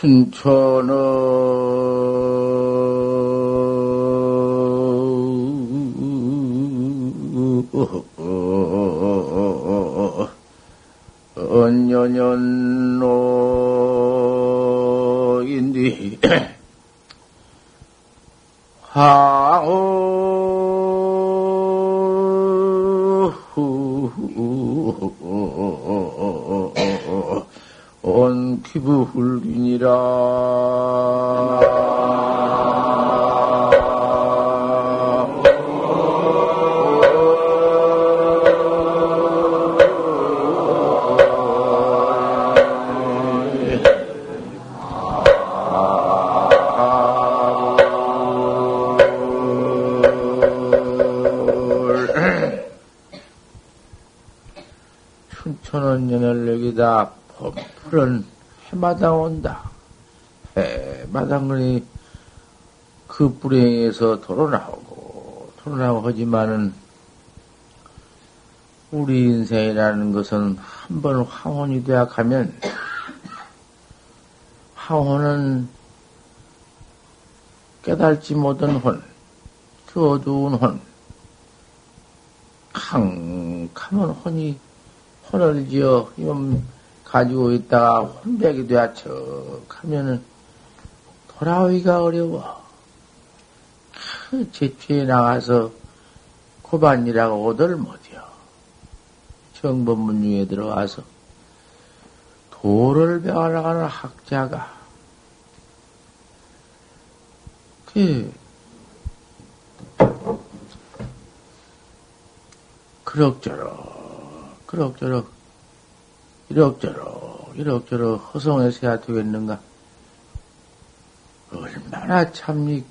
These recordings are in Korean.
춘천어. 언년년노인디 천은 연혈력이다. 봄풀은 해마다 온다. 해마당이 그 불행에서 돌아나오고, 돌아나오고 하지만은, 우리 인생이라는 것은 한 번 황혼이 되어 가면, 황혼은 깨달지 못한 혼, 그 어두운 혼, 캄캄한 혼이 혼을 지어 이놈 가지고 있다가 혼백이 되어 척 하면은 돌아오기가 어려워. 그 제취에 나가서 고반이라고 오들 못이요. 정법문 중에 들어와서 도를 배워나가는 학자가 그 그럭저럭 그럭저럭 이럭저럭 이럭저럭 허송해서야 되겠는가? 얼마나 참이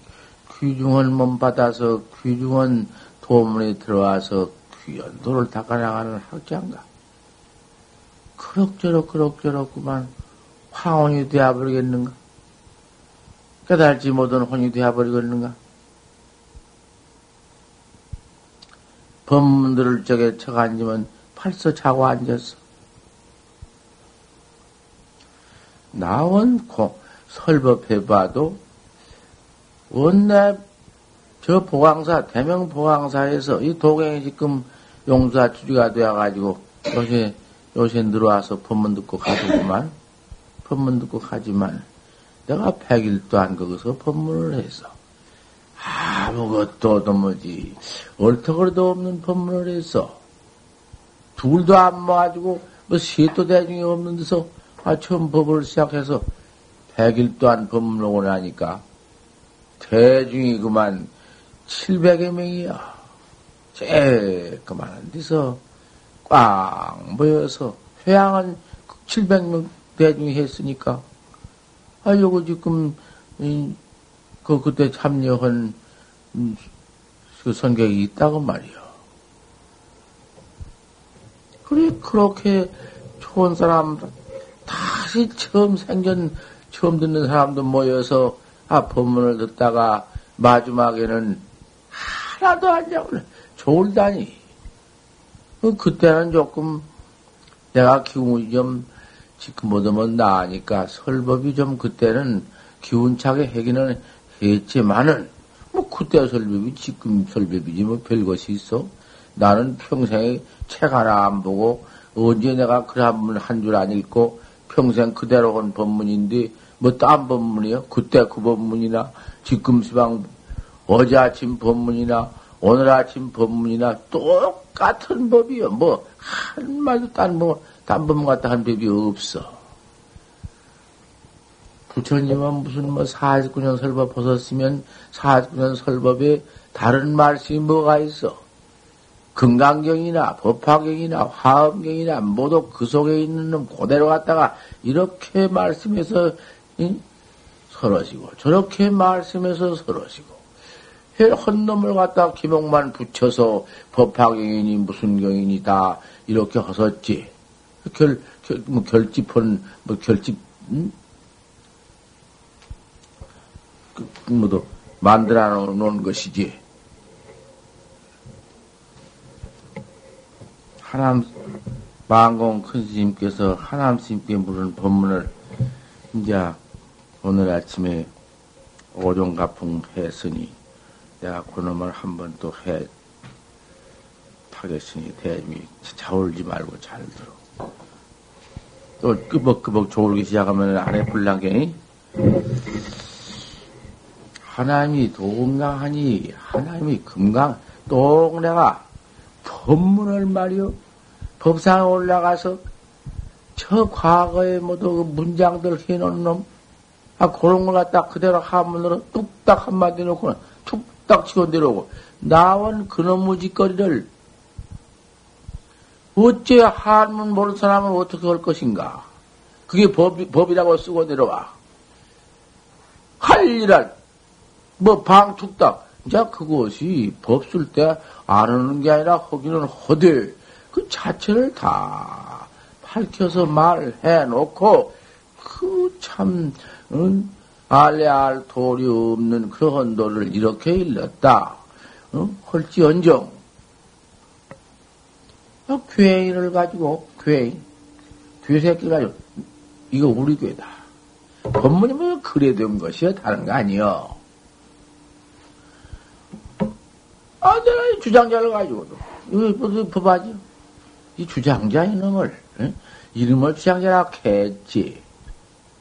귀중한 몸 받아서 귀중한 도문에 들어와서 귀한 도를 닦아나가는 학자인가? 그럭저럭 그럭저럭 그만 황혼이 되어버리겠는가? 깨달지 못한 혼이 되어버리겠는가? 법문들을 저게 쳐 앉으면 벌써 자고 앉았어. 나온 고, 설법해봐도 원내 저 보강사 대명 보강사에서 이 도경이 지금 용사 주지가 되어가지고 요새 요새 들어와서 법문 듣고 가더구만 법문 듣고 가지만 내가 백일도 안 거기서 법문을 해서 아무것도 도무지 얼터거리도 없는 법문을 해서 둘도 안 모아주고 뭐 시도 대중이 없는 데서 아 처음 법을 시작해서 백일 도안 법문을 나니까 대중이 그만 700여 명이야. 제 그만한 데서 꽉 모여서 회양은 700명 대중이 했으니까 아 요거 지금 그 그때 참여한 그 선객이 있다고 말이요. 그래 그렇게 좋은 사람 다시 처음 생전 처음 듣는 사람도 모여서 아 법문을 듣다가 마지막에는 하나도 안 잡으려 졸다니. 그 그때는 조금 내가 기운이 좀 지금 못하면 나으니까 설법이 좀 그때는 기운차게 하기는 했지만은 뭐 그때 설법이 지금 설법이지 뭐 별것이 있어. 나는 평생에 책 하나 안 보고 언제 내가 글 한 문 한 줄 안 읽고 평생 그대로 온 법문인데 뭐 딴 법문이요? 그때 그 법문이나 지금 시방 어제 아침 법문이나 오늘 아침 법문이나 똑같은 법이요. 뭐한 말도 딴 뭐, 딴 법문 같다 한 법이 없어. 부처님은 무슨 뭐 49년 설법 벗었으면 49년 설법에 다른 말씀이 뭐가 있어? 금강경이나 법화경이나 화엄경이나 모두 그 속에 있는 놈 그대로 갖다가 이렇게 말씀해서 응? 서러시고 저렇게 말씀해서 서러시고 헌놈을 갖다 기목만 붙여서 법화경이니 무슨 경이니 다 이렇게 허섰지 결, 결, 뭐 결집은 뭐 결집 응? 그, 뭐도 만들어 놓은 것이지. 하남 망공 큰 스님께서 하남 스님께 물은 법문을 이제 오늘 아침에 오종가풍 했으니 내가 그놈을 한 번 또 해 타겠으니 대중이 자울지 말고 잘 들어. 또 끄벅끄벅 졸기 시작하면 안에 불나게 하나님이 동강하니 하나님이 금강 또 내가 법문을 말이요 법상에 올라가서 저 과거에 모두 그 문장들 해놓은 놈, 아, 그런 걸 갖다 그대로 한문으로 뚝딱 한마디 놓고는 툭딱 치고 내려오고, 나온 그놈의 짓거리를 어째 한문 모르는 사람은 어떻게 할 것인가? 그게 법, 법이라고 쓰고 내려와. 할 일은, 뭐, 방 툭딱. 자, 그것이 법 쓸 때 안 하는 게 아니라 허기는 허되, 그 자체를 다 밝혀서 말해 놓고, 그 참, 응? 알레 알 도리 없는 그런 도를 이렇게 일렀다. 응? 헐지언정, 어, 괴인을 가지고, 괴인, 괴새끼 가지고, 이거 우리 괴다. 법문이 뭐 그래 된 것이야. 다른 거 아니여. 아, 내가 이 주장자를 가지고도, 이거 법하지? 이 주장자 이놈을, 응? 이름을 주장자라고 했지.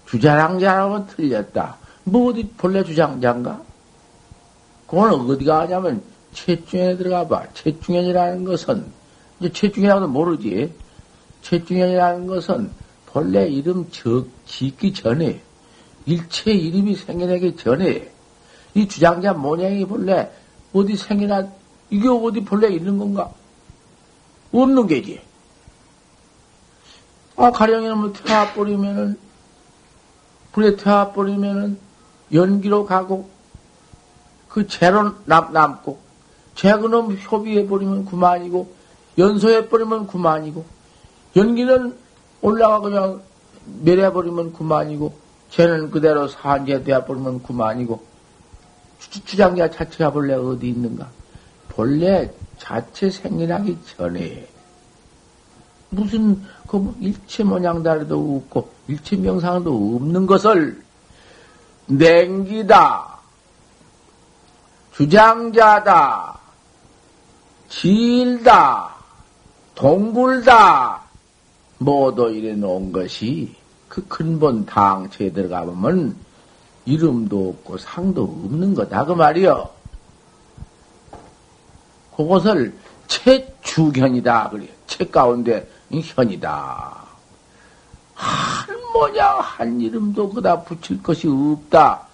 주장자라고 틀렸다. 뭐 어디 본래 주장자인가? 그건 어디가 하냐면, 채중에 들어가 봐. 채중현이라는 것은, 이제 채중현이라고는 모르지. 채중현이라는 것은 본래 이름 적, 짓기 전에, 일체 이름이 생겨나기 전에, 이 주장자 모양이 본래 어디 생이나, 이게 어디 본래 있는 건가? 없는 게지. 아, 가령이는 뭐 태워버리면은, 불에 태워버리면은 연기로 가고, 그 재로 남, 남고, 재그놈 협의해버리면 그만이고, 연소해버리면 그만이고, 연기는 올라가 그냥 내려버리면 그만이고, 쟤는 그대로 산재 되어버리면 그만이고, 주, 장자 자체가 본래 어디 있는가? 본래 자체 생겨나기 전에, 무슨, 그뭐 일체 모양다리도 없고, 일체 명상도 없는 것을, 냉기다, 주장자다, 지일다, 동굴다, 모두 이래 놓은 것이 그 근본 당체에 들어가 보면 이름도 없고 상도 없는 거다. 그 말이요. 그것을 채주견이다. 그래. 채 가운데 현이다. 한 모양, 한 이름도 그다 붙일 것이 없다.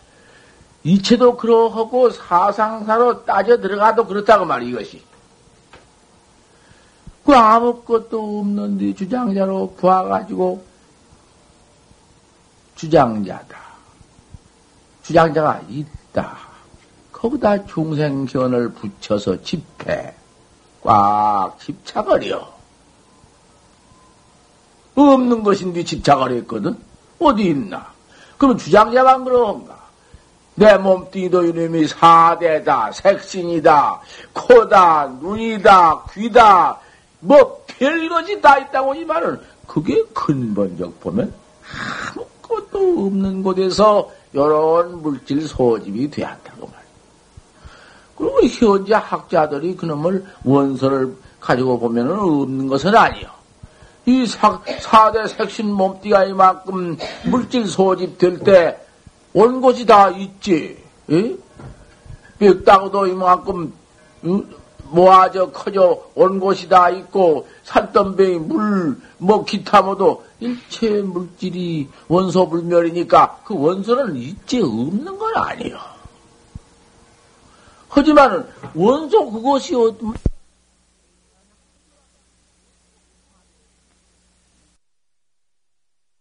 이체도 그러하고 사상사로 따져 들어가도 그렇다고 말이 이것이. 그 아무것도 없는데 주장자로 구워가지고 주장자다. 주장자가 있다. 거기다 중생견을 붙여서 집해. 꽉 집착하려. 없는 것인데 집착을 했거든? 어디 있나? 그럼 주장자만 그런가? 내 몸뚱이도 이놈이 사대다, 색신이다, 코다, 눈이다, 귀다, 뭐 별것이 다 있다고 이 말은 그게 근본적 보면 아무것도 없는 곳에서 이런 물질 소집이 말이야. 그리고 현재 학자들이 그놈을 원서를 가지고 보면은 없는 것은 아니요. 이 사, 사대 색신 몸띠가 이만큼 물질 소집될 때 온 곳이 다 있지. 예? 뼈다고도 이만큼 모아져 커져 온 곳이 다 있고 산더미 물, 뭐 기타 뭐도 일체 물질이 원소 불멸이니까 그 원소는 일체 없는 건 아니에요. 하지만은 원소 그것이